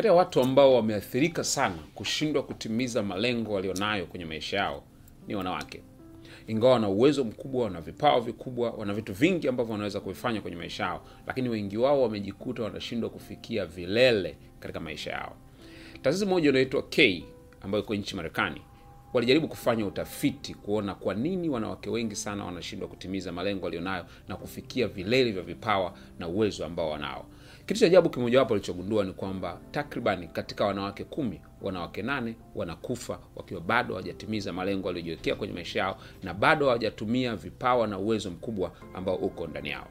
kati ya watu ambao wameathirika sana kushindwa kutimiza malengo walionayo kwenye maisha yao ni wanawake. Ingawa wana uwezo mkubwa wana vipawa vikubwa wana vitu vingi ambavyo wanaweza kuvifanya kwenye maisha yao lakini wengi wao wamejikuta wanashindwa kufikia vilele katika maisha yao. Taasisi moja inaitwa k ambayo iko nchi marekani walijaribu kufanya utafiti kuona kwa nini wanawake wengi sana wanashindwa kutimiza malengo walionayo na kufikia vilele vya vipawa na uwezo ambao wanao kitu cha ajabu kimojawapo alichogundua ni kwamba takriban katika wanawake kumi wanawake nane wanakufa wakiwa bado hawajatimiza malengo waliojiwekea kwenye maisha yao na bado hawajatumia vipawa na uwezo mkubwa ambao uko ndani yao.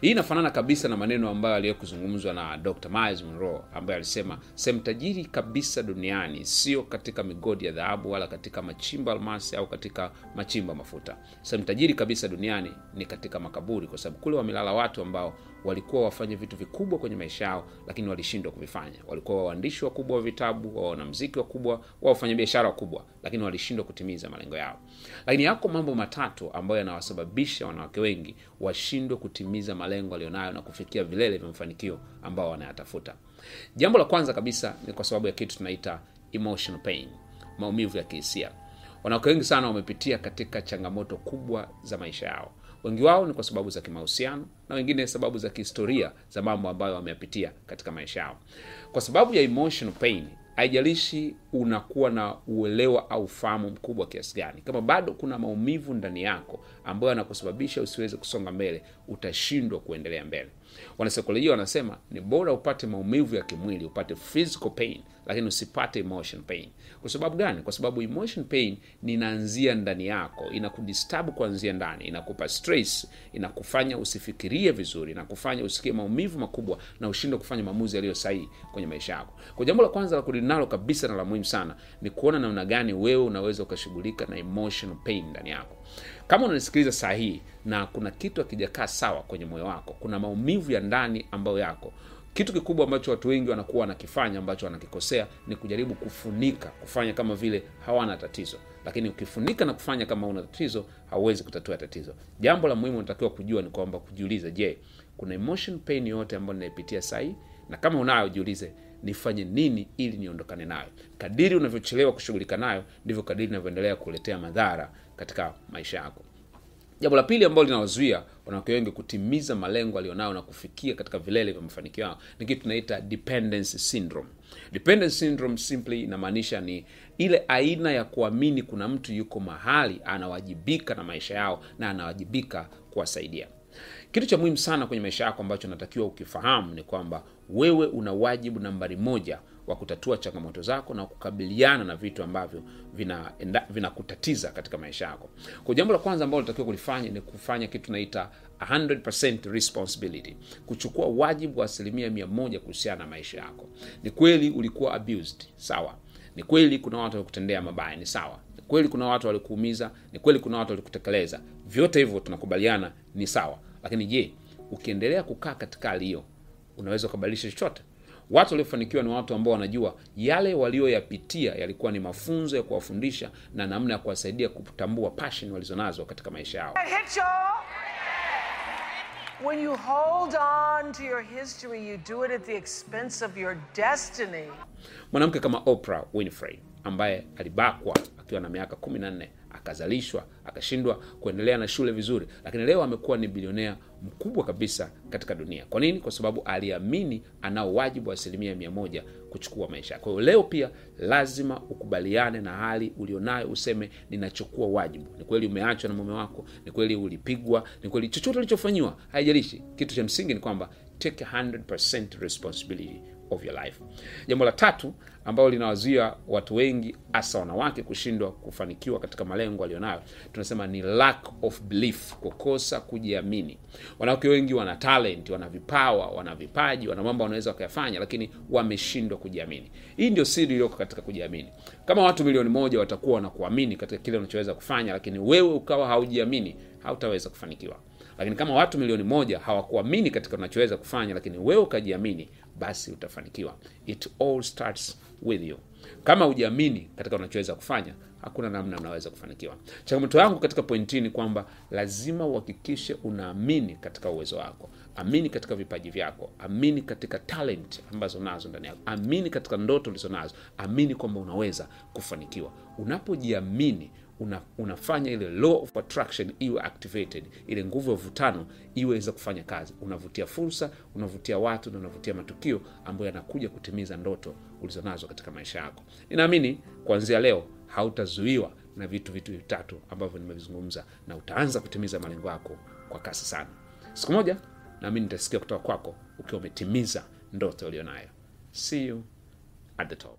Hii inafanana kabisa na maneno ambayo aliyo kuzungumzwa na dr miles monroe ambaye alisema sehemu tajiri kabisa duniani sio katika migodi ya dhahabu wala katika machimba almasi au katika machimba mafuta. Sehemu tajiri kabisa duniani ni katika makaburi kwa sababu kule wamelala watu ambao walikuwa wafanye vitu vikubwa kwenye maisha yao lakini walishindwa kuvifanya. Walikuwa waandishi wakubwa wa vitabu wa wanamziki wakubwa wa wafanyabiashara wakubwa lakini walishindwa kutimiza malengo yao. Lakini yako mambo matatu ambayo yanawasababisha wanawake wengi washindwe kutimiza malengo walionayo na kufikia vilele vya mafanikio ambao wanayatafuta. Jambo la kwanza kabisa ni kwa sababu ya kitu tunaita emotional pain maumivu ya kihisia. Wanawake wengi sana wamepitia katika changamoto kubwa za maisha yao wengi wao ni kwa sababu za kimahusiano na wengine sababu za kihistoria za mambo ambayo wameyapitia katika maisha yao. Kwa sababu ya emotional pain haijalishi unakuwa na uelewa au ufahamu mkubwa kiasi gani. Kama bado kuna maumivu ndani yako ambayo yanakusababisha usiweze kusonga mbele utashindwa kuendelea mbele wanasaikolojia wanasema ni bora upate maumivu ya kimwili upate physical pain lakini usipate emotion pain. Kwa sababu gani? Kwa sababu emotion pain inaanzia ndani yako inakudistabu kuanzia ndani inakupa stress inakufanya usifikirie vizuri inakufanya usikie maumivu makubwa na ushindwe kufanya maamuzi yaliyo sahihi kwenye maisha yako. Kwa jambo la kwanza la kulinalo kabisa na la muhimu sana ni kuona namna gani wewe unaweza ukashughulika na emotional pain ndani yako. Kama unanisikiliza saa hii na kuna kitu hakijakaa sawa kwenye moyo wako kuna maumivu ya ndani ambayo yako. Kitu kikubwa ambacho watu wengi wanakuwa wanakifanya ambacho wanakikosea ni kujaribu kufunika kufanya kama vile hawana tatizo. Lakini ukifunika na kufanya kama una tatizo hauwezi kutatua tatizo. Jambo la muhimu unatakiwa kujua ni kwamba kujiuliza je kuna emotion pain yoyote ambayo ninaipitia sahii na kama unayo jiulize nifanye nini ili niondokane nayo? Kadiri unavyochelewa kushughulika nayo ndivyo kadiri inavyoendelea kuletea madhara katika maisha yako jambo la pili ambalo linawazuia wanawake wengi kutimiza malengo alionao na kufikia katika vilele vya mafanikio yao ni kitu tunaita dependency syndrome. Dependency syndrome simply inamaanisha ni ile aina ya kuamini kuna mtu yuko mahali anawajibika na maisha yao na anawajibika kuwasaidia. Kitu cha muhimu sana kwenye maisha yako ambacho natakiwa ukifahamu ni kwamba wewe una wajibu nambari moja wa kutatua changamoto zako na kukabiliana na vitu ambavyo vinakutatiza vina katika maisha yako. Kwa jambo la kwanza ambalo unatakiwa kulifanya ni kufanya kitu tunaita 100% responsibility kuchukua wajibu wa asilimia mia kuhusiana na maisha yako. Ni kweli ulikuwa abused sawa. Ni kweli kuna watu walikutendea mabaya ni sawa. Ni kweli kuna watu walikuumiza ni kweli kuna watu walikutekeleza. Vyote hivyo tunakubaliana ni sawa. Lakini je ukiendelea kukaa katika hali hiyo unaweza ukabadilisha chochote watu waliofanikiwa ni watu ambao wanajua yale walioyapitia yalikuwa ni mafunzo ya kuwafundisha na namna ya kuwasaidia kutambua passion walizonazo katika maisha yao When you hold on to your history, you do it at the expense of your destiny. mwanamke kama oprah winfrey ambaye alibakwa akiwa na miaka kumi na nne akazalishwa akashindwa kuendelea na shule vizuri lakini leo amekuwa ni bilionea mkubwa kabisa katika dunia. Kwa nini? Kwa sababu aliamini anao wajibu wa asilimia mia moja kuchukua maisha kwa hiyo leo pia lazima ukubaliane na hali ulionayo useme ninachukua wajibu. Ni kweli umeachwa na mume wako ni kweli ulipigwa ni kweli chochote ulichofanyiwa haijalishi. Kitu cha msingi ni kwamba take 100% responsibility of your life. Jambo la tatu ambalo linawazuia watu wengi hasa wanawake kushindwa kufanikiwa katika malengo alionayo tunasema ni lack of belief kukosa kujiamini. Wanawake wengi wana talent wana vipawa wana vipaji wana mambo wanaweza wakayafanya lakini wameshindwa kujiamini. Hii ndio siri iliyoko katika kujiamini. Kama watu milioni moja watakuwa wanakuamini katika kile unachoweza kufanya lakini wewe ukawa haujiamini hautaweza kufanikiwa lakini kama watu milioni moja hawakuamini katika unachoweza kufanya lakini wewe ukajiamini basi utafanikiwa. It all starts with you. Kama ujiamini katika unachoweza kufanya hakuna namna mnaweza kufanikiwa. Changamoto yangu katika pointi ni kwamba lazima uhakikishe unaamini katika uwezo wako. Amini katika vipaji vyako. Amini katika talent ambazo nazo ndani yako. Amini katika ndoto ulizo nazo. Amini kwamba unaweza kufanikiwa. Unapojiamini una, unafanya ile law of attraction iwe activated ile nguvu ya uvutano iweze kufanya kazi. Unavutia fursa unavutia watu na unavutia matukio ambayo yanakuja kutimiza ndoto ulizonazo katika maisha yako. Ninaamini kuanzia leo hautazuiwa na vitu vitu vitatu ambavyo nimevizungumza na utaanza kutimiza malengo yako kwa kasi sana. Siku moja nami nitasikia kutoka kwako ukiwa umetimiza ndoto ulionayo see you at the top